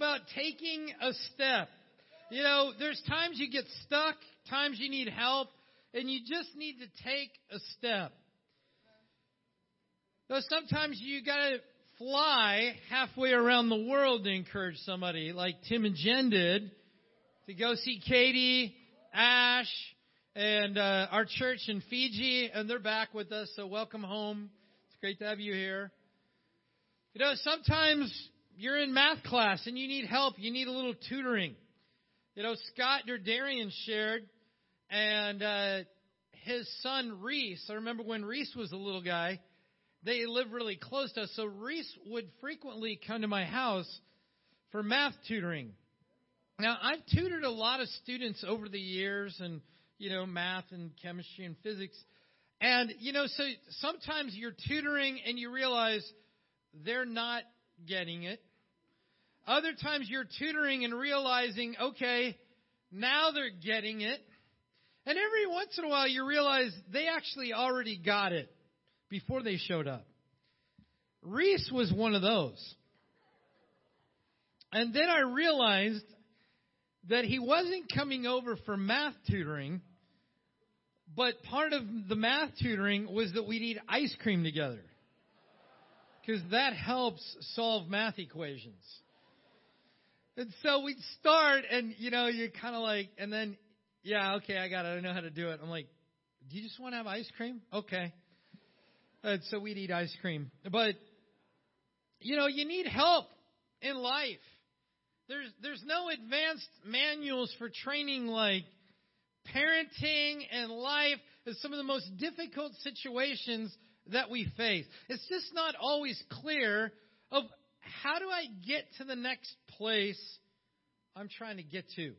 about taking a step. You know, there's times you get stuck, times you need help, and you just need to take a step. Though sometimes you gotta fly halfway around the world to encourage somebody, like Tim and Jen did, to go see Katie, Ash, and uh, our church in Fiji, and they're back with us. So welcome home. It's great to have you here. You know, sometimes you're in math class and you need help. You need a little tutoring. You know, Scott Darian shared, and uh, his son Reese. I remember when Reese was a little guy. They lived really close to us, so Reese would frequently come to my house for math tutoring. Now, I've tutored a lot of students over the years, and you know, math and chemistry and physics. And, you know, so sometimes you're tutoring and you realize they're not getting it. Other times you're tutoring and realizing, okay, now they're getting it. And every once in a while you realize they actually already got it before they showed up. Reese was one of those. And then I realized that he wasn't coming over for math tutoring. But part of the math tutoring was that we'd eat ice cream together. Because that helps solve math equations. And so we'd start, and you know, you're kind of like, and then, yeah, okay, I got it. I know how to do it. I'm like, do you just want to have ice cream? Okay. And so we'd eat ice cream. But, you know, you need help in life. There's, there's no advanced manuals for training like parenting and life is some of the most difficult situations that we face. It's just not always clear of how do I get to the next place I'm trying to get to.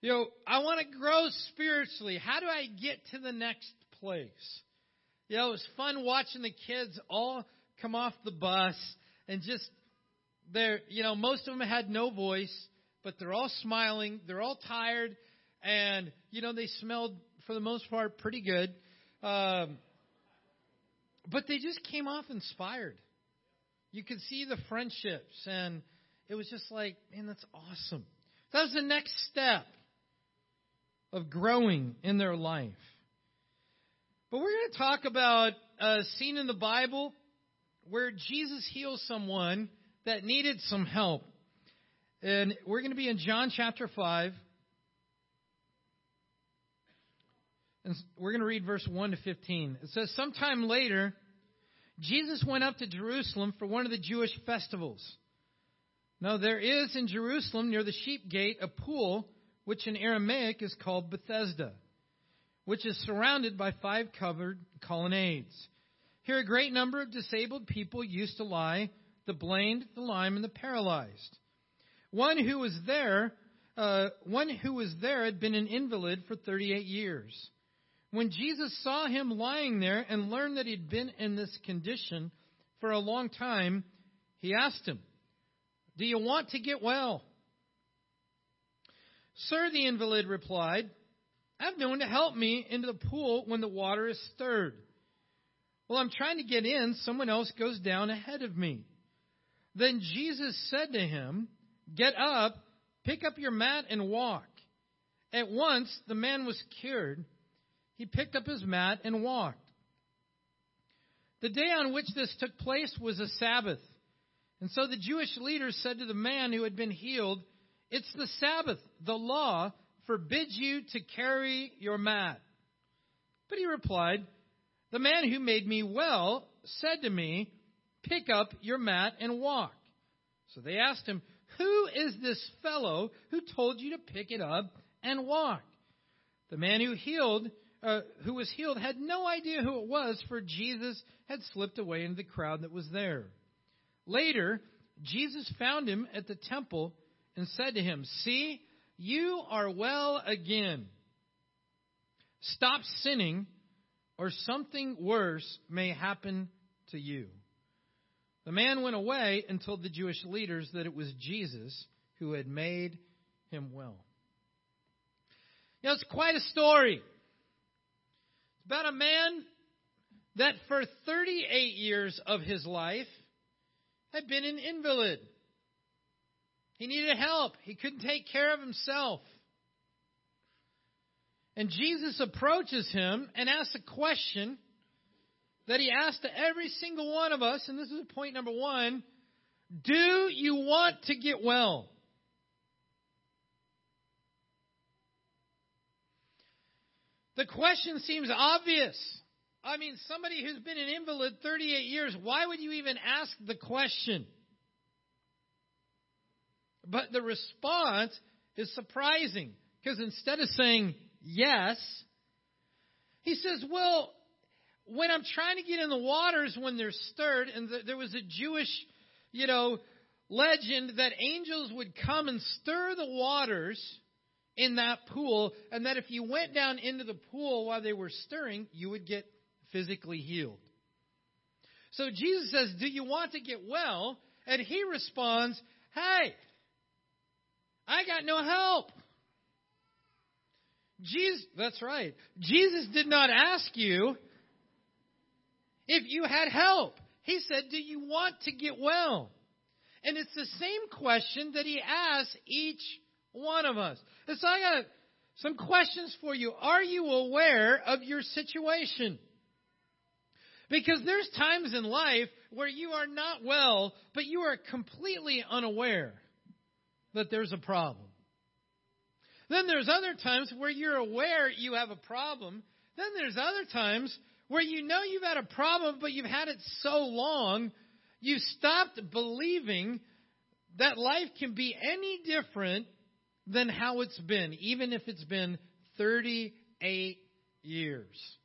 You know, I want to grow spiritually. How do I get to the next place? You know, it was fun watching the kids all come off the bus and just they're, you know, most of them had no voice, but they're all smiling, they're all tired, and you know they smelled for the most part pretty good. Um, but they just came off inspired. You could see the friendships, and it was just like, man, that's awesome. That was the next step of growing in their life. But we're going to talk about a scene in the Bible where Jesus heals someone that needed some help. And we're going to be in John chapter 5. And we're going to read verse 1 to 15. It says, Sometime later, Jesus went up to Jerusalem for one of the Jewish festivals. Now, there is in Jerusalem, near the sheep gate, a pool, which in Aramaic is called Bethesda, which is surrounded by five covered colonnades. Here, a great number of disabled people used to lie the blind, the lame, and the paralyzed. One who was there, uh, one who was there had been an invalid for 38 years. When Jesus saw him lying there and learned that he'd been in this condition for a long time, he asked him, Do you want to get well? Sir, the invalid replied, I have no one to help me into the pool when the water is stirred. Well, I'm trying to get in, someone else goes down ahead of me. Then Jesus said to him, Get up, pick up your mat, and walk. At once the man was cured he picked up his mat and walked. The day on which this took place was a Sabbath. And so the Jewish leaders said to the man who had been healed, It's the Sabbath. The law forbids you to carry your mat. But he replied, The man who made me well said to me, Pick up your mat and walk. So they asked him, Who is this fellow who told you to pick it up and walk? The man who healed uh, who was healed had no idea who it was, for Jesus had slipped away into the crowd that was there. Later, Jesus found him at the temple and said to him, See, you are well again. Stop sinning, or something worse may happen to you. The man went away and told the Jewish leaders that it was Jesus who had made him well. You know, it's quite a story. It's about a man that for 38 years of his life had been an invalid. He needed help. He couldn't take care of himself. And Jesus approaches him and asks a question that he asked to every single one of us, and this is point number one Do you want to get well? The question seems obvious. I mean, somebody who's been an invalid 38 years, why would you even ask the question? But the response is surprising because instead of saying yes, he says, Well, when I'm trying to get in the waters when they're stirred, and there was a Jewish, you know, legend that angels would come and stir the waters in that pool, and that if you went down into the pool while they were stirring, you would get physically healed. So Jesus says, Do you want to get well? And he responds, Hey, I got no help. Jesus, that's right. Jesus did not ask you if you had help. He said, Do you want to get well? And it's the same question that he asks each one of us. And so I got some questions for you. Are you aware of your situation? Because there's times in life where you are not well, but you are completely unaware that there's a problem. Then there's other times where you're aware you have a problem. Then there's other times where you know you've had a problem, but you've had it so long, you've stopped believing that life can be any different than how it's been, even if it's been 38 years.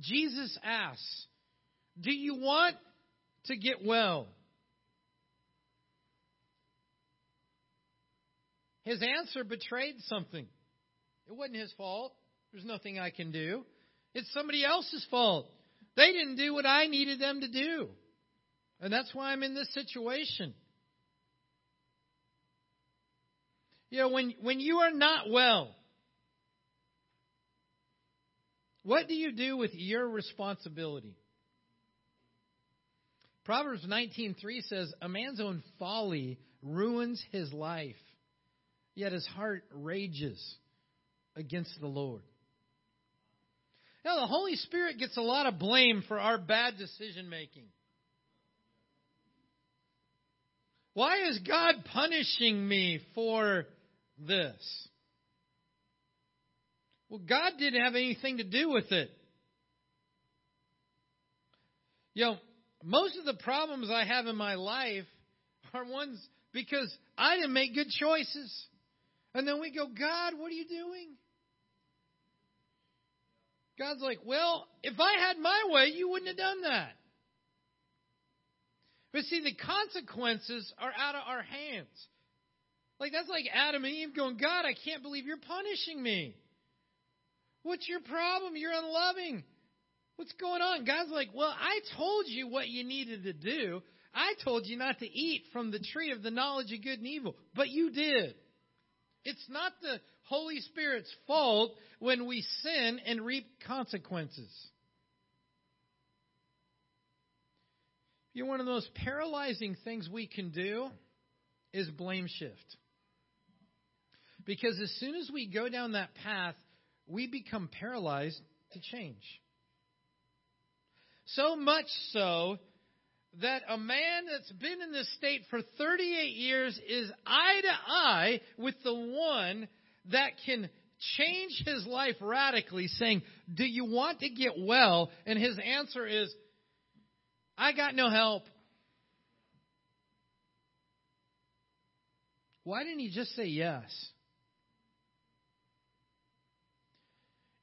Jesus asks, Do you want to get well? His answer betrayed something. It wasn't his fault. There's nothing I can do. It's somebody else's fault. They didn't do what I needed them to do. And that's why I'm in this situation. You know, when, when you are not well, what do you do with your responsibility? Proverbs 19:3 says, "A man's own folly ruins his life, yet his heart rages against the Lord." Now, the Holy Spirit gets a lot of blame for our bad decision making. Why is God punishing me for this? Well, God didn't have anything to do with it. You know, most of the problems I have in my life are ones because I didn't make good choices. And then we go, God, what are you doing? God's like, well, if I had my way, you wouldn't have done that. But see, the consequences are out of our hands. Like, that's like Adam and Eve going, God, I can't believe you're punishing me. What's your problem? You're unloving. What's going on? God's like, well, I told you what you needed to do. I told you not to eat from the tree of the knowledge of good and evil, but you did. It's not the Holy Spirit's fault when we sin and reap consequences. You know, one of the most paralyzing things we can do is blame shift. Because as soon as we go down that path, we become paralyzed to change. So much so that a man that's been in this state for 38 years is eye to eye with the one that can change his life radically, saying, Do you want to get well? And his answer is, I got no help. Why didn't he just say yes?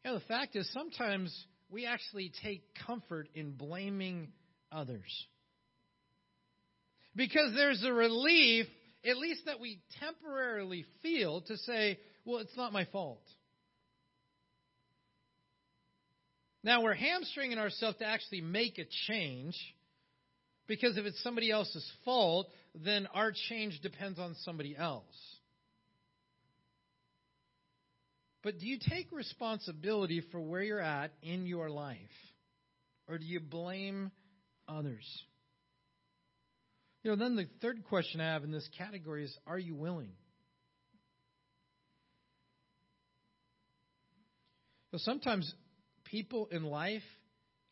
You know, the fact is, sometimes we actually take comfort in blaming others. Because there's a relief, at least that we temporarily feel, to say, well, it's not my fault. Now, we're hamstringing ourselves to actually make a change because if it's somebody else's fault, then our change depends on somebody else. But do you take responsibility for where you're at in your life? Or do you blame others? You know, then the third question I have in this category is Are you willing? So sometimes people in life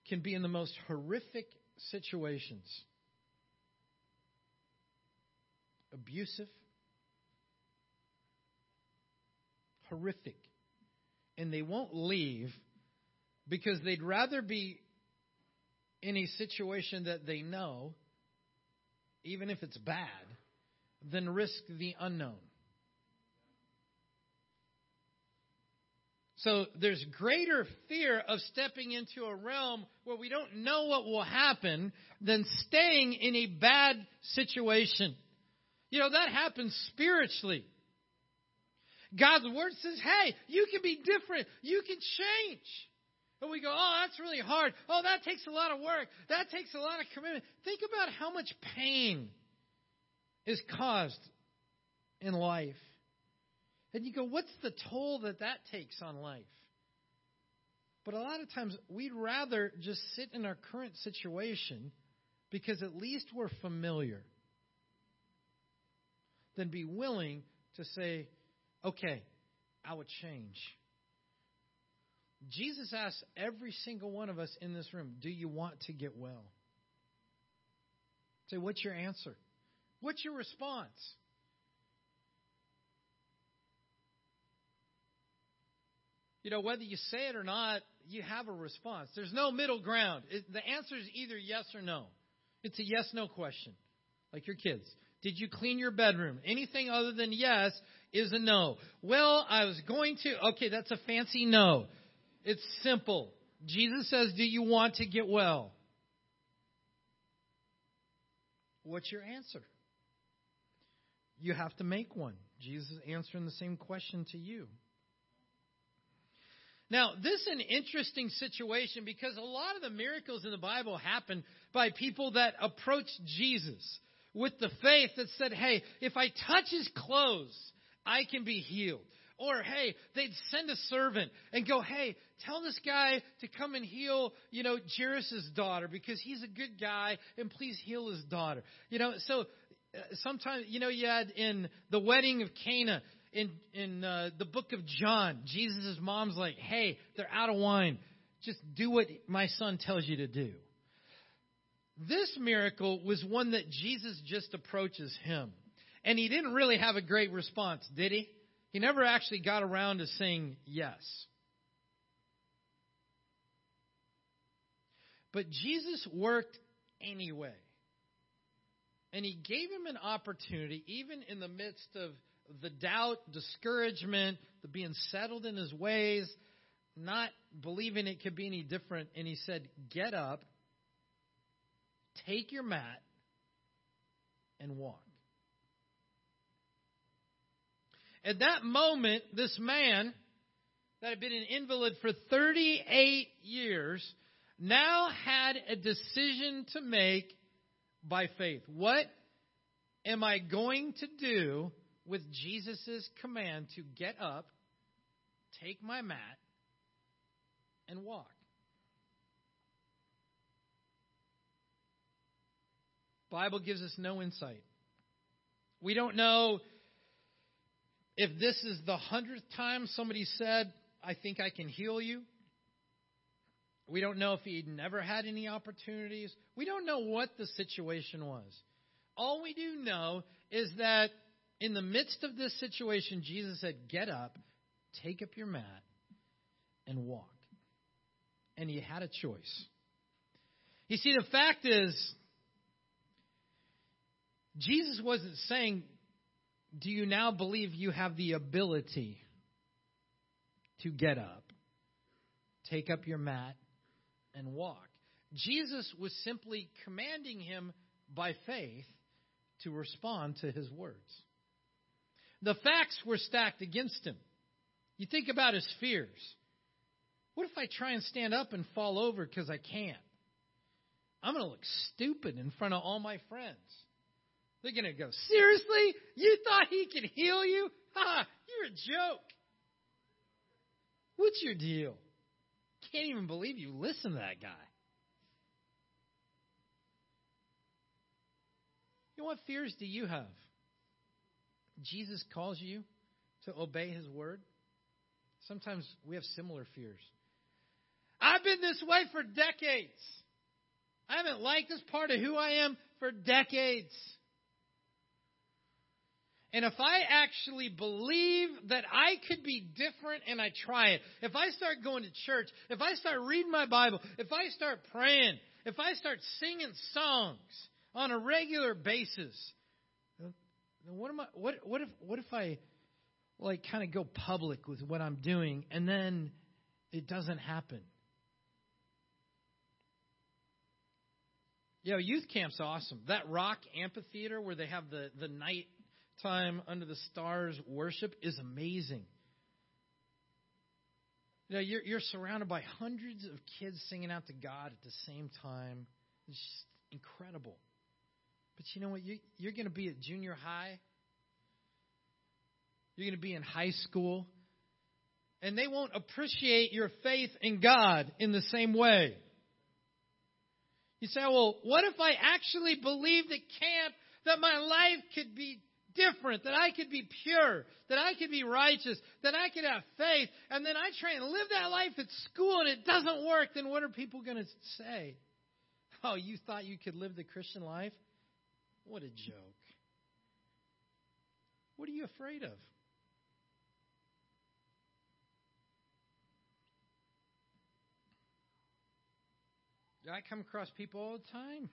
can be in the most horrific situations abusive, horrific. And they won't leave because they'd rather be in a situation that they know, even if it's bad, than risk the unknown. So there's greater fear of stepping into a realm where we don't know what will happen than staying in a bad situation. You know, that happens spiritually. God's word says, hey, you can be different. You can change. And we go, oh, that's really hard. Oh, that takes a lot of work. That takes a lot of commitment. Think about how much pain is caused in life. And you go, what's the toll that that takes on life? But a lot of times we'd rather just sit in our current situation because at least we're familiar than be willing to say, okay, I would change. Jesus asks every single one of us in this room, do you want to get well? Say, what's your answer? What's your response? You know, whether you say it or not, you have a response. There's no middle ground. It, the answer is either yes or no. It's a yes no question, like your kids. Did you clean your bedroom? Anything other than yes is a no. Well, I was going to. Okay, that's a fancy no. It's simple. Jesus says, Do you want to get well? What's your answer? You have to make one. Jesus is answering the same question to you. Now, this is an interesting situation because a lot of the miracles in the Bible happen by people that approached Jesus with the faith that said, hey, if I touch his clothes, I can be healed. Or, hey, they'd send a servant and go, hey, tell this guy to come and heal, you know, Jairus' daughter because he's a good guy and please heal his daughter. You know, so uh, sometimes, you know, you had in the wedding of Cana, in in uh, the book of John, Jesus' mom's like, "Hey, they're out of wine. Just do what my son tells you to do." This miracle was one that Jesus just approaches him. And he didn't really have a great response, did he? He never actually got around to saying yes. But Jesus worked anyway. And he gave him an opportunity, even in the midst of the doubt, discouragement, the being settled in his ways, not believing it could be any different. And he said, Get up, take your mat, and walk. At that moment, this man that had been an invalid for 38 years now had a decision to make by faith. What am I going to do with Jesus' command to get up, take my mat, and walk. Bible gives us no insight. We don't know if this is the hundredth time somebody said, I think I can heal you. We don't know if he'd never had any opportunities. We don't know what the situation was. All we do know is that in the midst of this situation, Jesus said, Get up, take up your mat, and walk. And he had a choice. You see, the fact is, Jesus wasn't saying, Do you now believe you have the ability to get up, take up your mat, and walk? Jesus was simply commanding him by faith to respond to his words. The facts were stacked against him. You think about his fears. What if I try and stand up and fall over because I can't? I'm going to look stupid in front of all my friends. They're going to go, Seriously? You thought he could heal you? Ha! You're a joke. What's your deal? Can't even believe you listen to that guy. You know what fears do you have? Jesus calls you to obey his word. Sometimes we have similar fears. I've been this way for decades. I haven't liked this part of who I am for decades. And if I actually believe that I could be different and I try it, if I start going to church, if I start reading my Bible, if I start praying, if I start singing songs on a regular basis, what am I what what if what if I like kind of go public with what I'm doing and then it doesn't happen? You know, youth camp's awesome. That rock amphitheater where they have the, the night time under the stars worship is amazing. You know, you're, you're surrounded by hundreds of kids singing out to God at the same time. It's just incredible. But you know what? You, you're going to be at junior high. You're going to be in high school. And they won't appreciate your faith in God in the same way. You say, well, what if I actually believed at camp that my life could be different, that I could be pure, that I could be righteous, that I could have faith, and then I try and live that life at school and it doesn't work, then what are people going to say? Oh, you thought you could live the Christian life? What a joke. What are you afraid of? I come across people all the time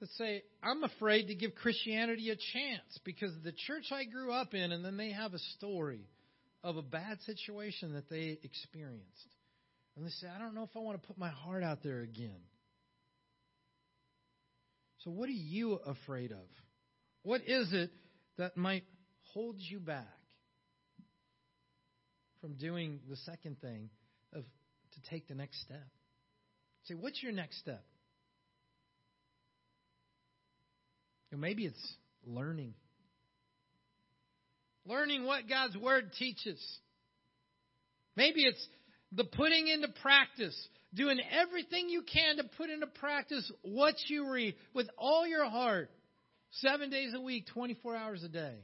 that say, I'm afraid to give Christianity a chance because the church I grew up in, and then they have a story of a bad situation that they experienced. And they say, I don't know if I want to put my heart out there again. So, what are you afraid of? What is it that might hold you back from doing the second thing of to take the next step? Say, what's your next step? Maybe it's learning. Learning what God's Word teaches. Maybe it's the putting into practice, doing everything you can to put into practice what you read with all your heart, seven days a week, 24 hours a day.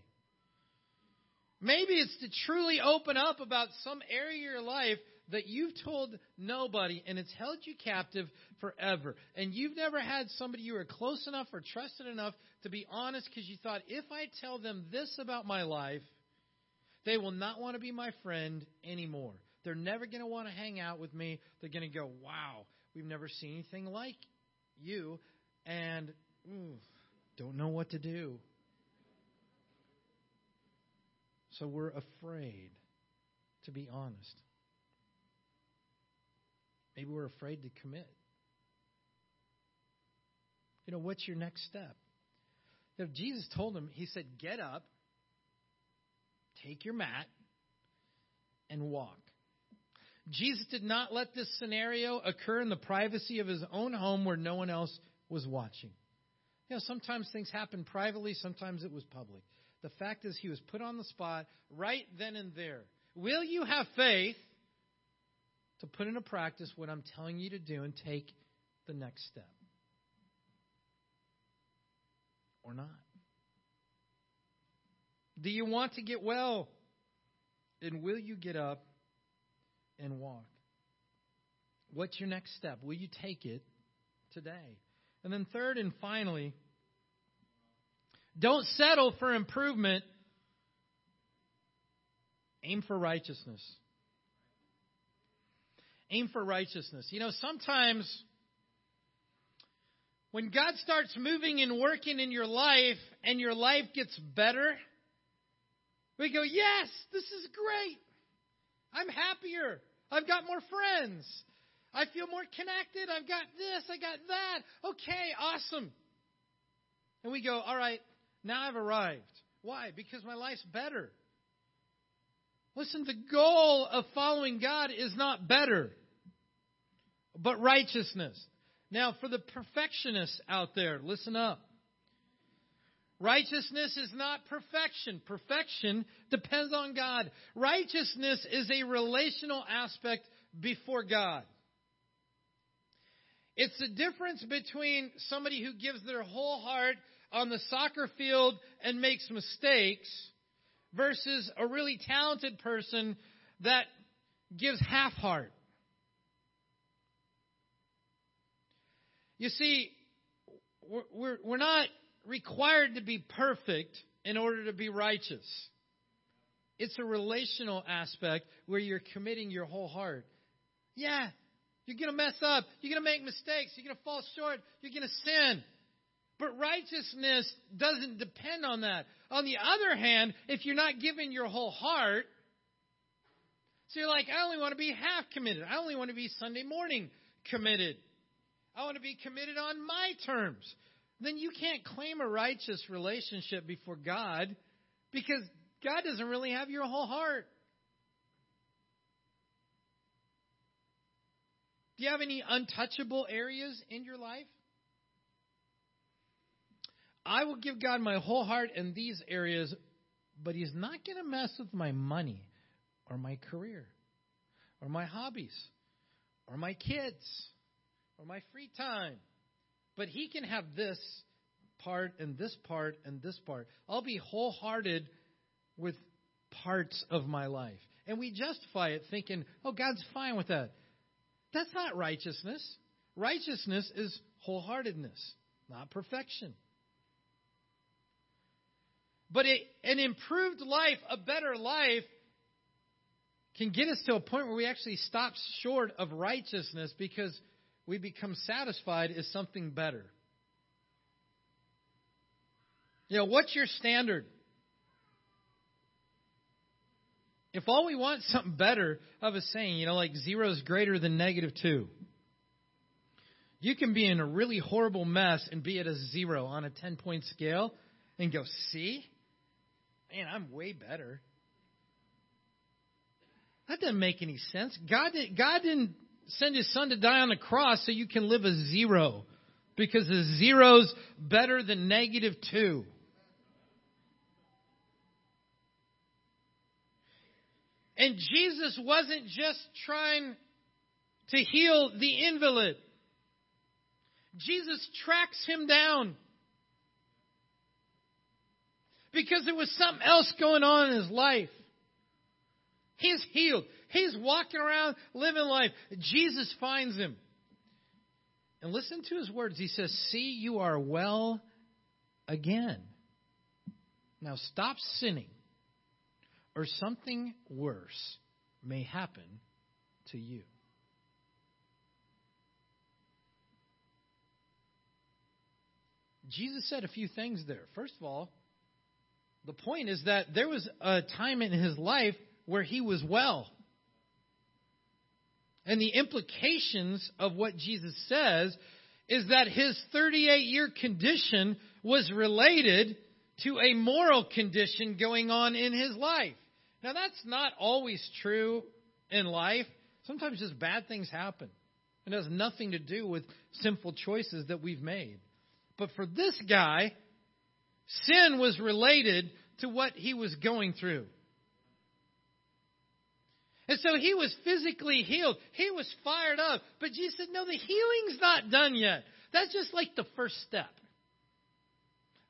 Maybe it's to truly open up about some area of your life that you've told nobody and it's held you captive forever. And you've never had somebody you were close enough or trusted enough to be honest because you thought, if I tell them this about my life, they will not want to be my friend anymore. They're never going to want to hang out with me. They're going to go, wow, we've never seen anything like you. And ooh, don't know what to do. So we're afraid to be honest. Maybe we're afraid to commit. You know, what's your next step? If Jesus told him, He said, Get up, take your mat, and walk. Jesus did not let this scenario occur in the privacy of his own home where no one else was watching. You know, sometimes things happen privately, sometimes it was public. The fact is, he was put on the spot right then and there. Will you have faith to put into practice what I'm telling you to do and take the next step? Or not? Do you want to get well? And will you get up and walk? What's your next step? Will you take it today? And then, third and finally, don't settle for improvement. Aim for righteousness. Aim for righteousness. You know, sometimes when God starts moving and working in your life and your life gets better, we go, Yes, this is great. I'm happier. I've got more friends. I feel more connected. I've got this. I got that. Okay, awesome. And we go, All right, now I've arrived. Why? Because my life's better. Listen, the goal of following God is not better, but righteousness. Now, for the perfectionists out there, listen up. Righteousness is not perfection. Perfection depends on God. Righteousness is a relational aspect before God. It's the difference between somebody who gives their whole heart on the soccer field and makes mistakes versus a really talented person that gives half heart. You see, we're, we're not required to be perfect in order to be righteous. It's a relational aspect where you're committing your whole heart. Yeah, you're going to mess up. You're going to make mistakes. You're going to fall short. You're going to sin. But righteousness doesn't depend on that. On the other hand, if you're not giving your whole heart, so you're like, I only want to be half committed. I only want to be Sunday morning committed. I want to be committed on my terms. Then you can't claim a righteous relationship before God because God doesn't really have your whole heart. Do you have any untouchable areas in your life? I will give God my whole heart in these areas, but He's not going to mess with my money or my career or my hobbies or my kids or my free time. But He can have this part and this part and this part. I'll be wholehearted with parts of my life. And we justify it thinking, oh, God's fine with that. That's not righteousness. Righteousness is wholeheartedness, not perfection. But it, an improved life, a better life, can get us to a point where we actually stop short of righteousness because we become satisfied is something better. You know, what's your standard? If all we want something better, I was saying, you know, like zero is greater than negative two. You can be in a really horrible mess and be at a zero on a 10 point scale and go, see? Man, I'm way better. That doesn't make any sense. God, did, God didn't send his son to die on the cross so you can live a zero because a zero's better than negative two. And Jesus wasn't just trying to heal the invalid. Jesus tracks him down. Because there was something else going on in his life. He's healed. He's walking around living life. Jesus finds him. And listen to his words. He says, See, you are well again. Now stop sinning or something worse may happen to you. Jesus said a few things there. First of all, the point is that there was a time in his life where he was well. And the implications of what Jesus says is that his 38 year condition was related to a moral condition going on in his life. Now, that's not always true in life. Sometimes just bad things happen. It has nothing to do with sinful choices that we've made. But for this guy, sin was related to what he was going through. And so he was physically healed. He was fired up. But Jesus said, No, the healing's not done yet. That's just like the first step.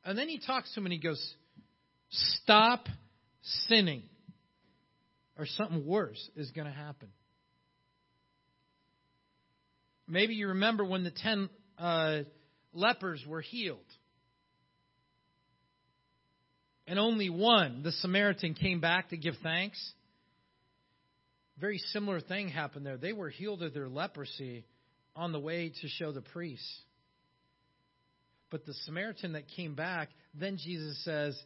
And then he talks to him and he goes, Stop sinning or something worse is going to happen. Maybe you remember when the ten uh, lepers were healed. And only one, the Samaritan, came back to give thanks. Very similar thing happened there. They were healed of their leprosy on the way to show the priests. But the Samaritan that came back, then Jesus says,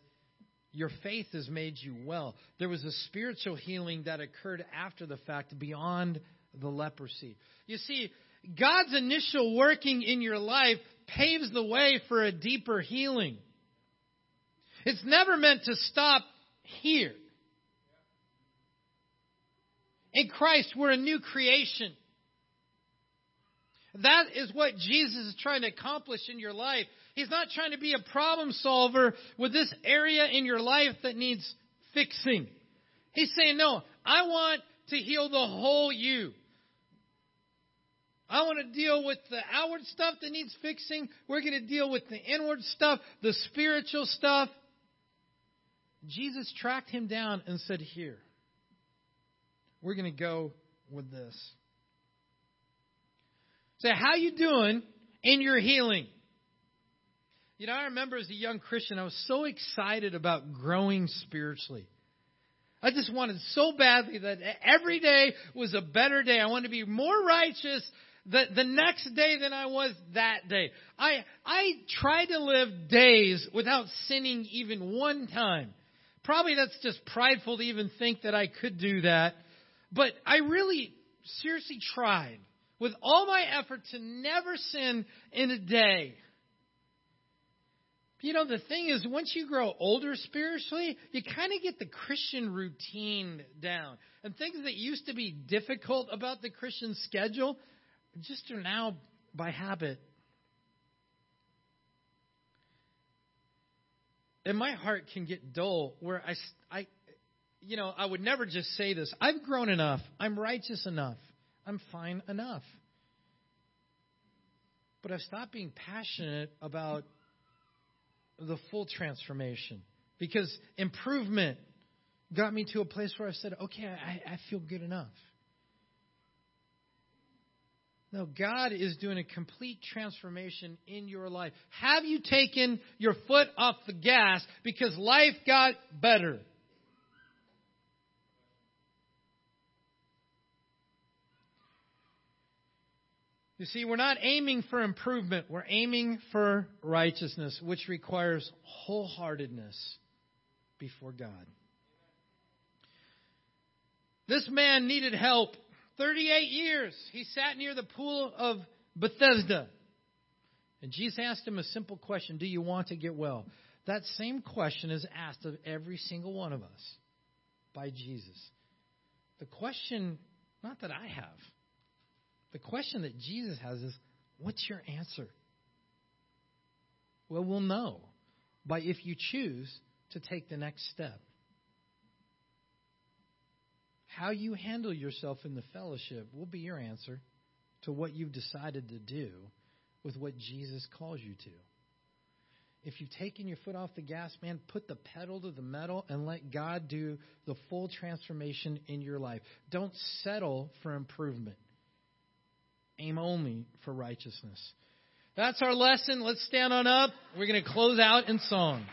your faith has made you well. There was a spiritual healing that occurred after the fact beyond the leprosy. You see, God's initial working in your life paves the way for a deeper healing. It's never meant to stop here. In Christ, we're a new creation. That is what Jesus is trying to accomplish in your life. He's not trying to be a problem solver with this area in your life that needs fixing. He's saying, no, I want to heal the whole you. I want to deal with the outward stuff that needs fixing. We're going to deal with the inward stuff, the spiritual stuff. Jesus tracked him down and said, Here, we're going to go with this. Say, how you doing in your healing? You know, I remember as a young Christian, I was so excited about growing spiritually. I just wanted so badly that every day was a better day. I wanted to be more righteous the, the next day than I was that day. I, I tried to live days without sinning even one time. Probably that's just prideful to even think that I could do that. But I really seriously tried with all my effort to never sin in a day. You know, the thing is, once you grow older spiritually, you kind of get the Christian routine down. And things that used to be difficult about the Christian schedule just are now by habit. And my heart can get dull where I, I, you know, I would never just say this. I've grown enough. I'm righteous enough. I'm fine enough. But I've stopped being passionate about the full transformation because improvement got me to a place where I said, okay, I, I feel good enough. No, God is doing a complete transformation in your life. Have you taken your foot off the gas because life got better? You see, we're not aiming for improvement. We're aiming for righteousness, which requires wholeheartedness before God. This man needed help 38 years. He sat near the pool of Bethesda. And Jesus asked him a simple question Do you want to get well? That same question is asked of every single one of us by Jesus. The question, not that I have, the question that Jesus has is, what's your answer? Well, we'll know by if you choose to take the next step. How you handle yourself in the fellowship will be your answer to what you've decided to do with what Jesus calls you to. If you've taken your foot off the gas, man, put the pedal to the metal and let God do the full transformation in your life. Don't settle for improvement aim only for righteousness. That's our lesson. Let's stand on up. We're going to close out in song.